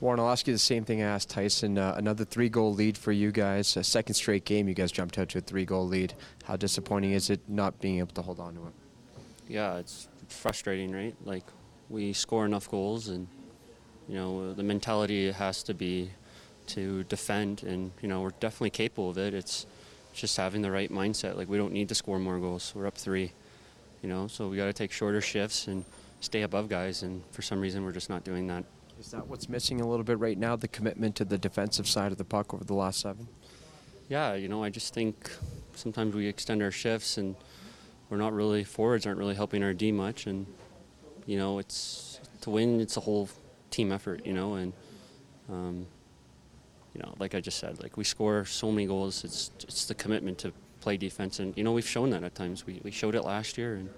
Warren, I'll ask you the same thing I asked Tyson. Uh, another three goal lead for you guys. A second straight game, you guys jumped out to a three goal lead. How disappointing is it not being able to hold on to it? Yeah, it's frustrating, right? Like, we score enough goals, and, you know, the mentality has to be to defend, and, you know, we're definitely capable of it. It's just having the right mindset. Like, we don't need to score more goals. We're up three, you know, so we got to take shorter shifts and stay above guys, and for some reason, we're just not doing that. Is that what's missing a little bit right now? The commitment to the defensive side of the puck over the last seven. Yeah, you know, I just think sometimes we extend our shifts and we're not really forwards aren't really helping our D much, and you know, it's to win. It's a whole team effort, you know, and um, you know, like I just said, like we score so many goals. It's it's the commitment to play defense, and you know, we've shown that at times. We we showed it last year, and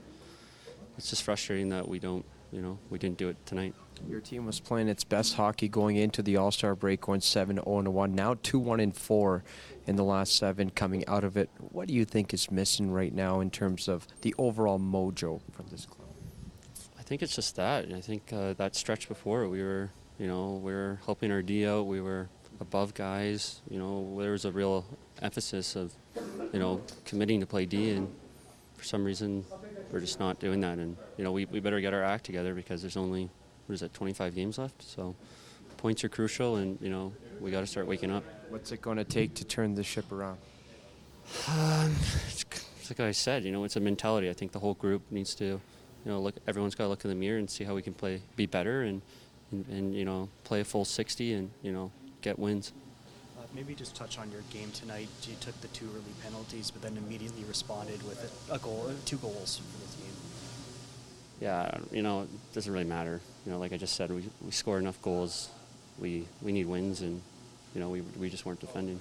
it's just frustrating that we don't, you know, we didn't do it tonight. Your team was playing its best hockey going into the All Star break, going 7 0 1. Now 2 1 and 4 in the last seven coming out of it. What do you think is missing right now in terms of the overall mojo from this club? I think it's just that. I think uh, that stretch before we were, you know, we were helping our D out. We were above guys. You know, there was a real emphasis of, you know, committing to play D, and for some reason we're just not doing that. And you know, we, we better get our act together because there's only what is it, 25 games left. So points are crucial, and you know we got to start waking up. What's it going to take to turn the ship around? Um, it's, it's like I said, you know, it's a mentality. I think the whole group needs to, you know, look. Everyone's got to look in the mirror and see how we can play, be better, and, and, and you know, play a full 60 and you know, get wins. Uh, maybe just touch on your game tonight. You took the two early penalties, but then immediately responded with a goal, two goals for the team yeah, you know, it doesn't really matter. You know, like I just said, we, we score enough goals. We we need wins, and you know, we we just weren't defending.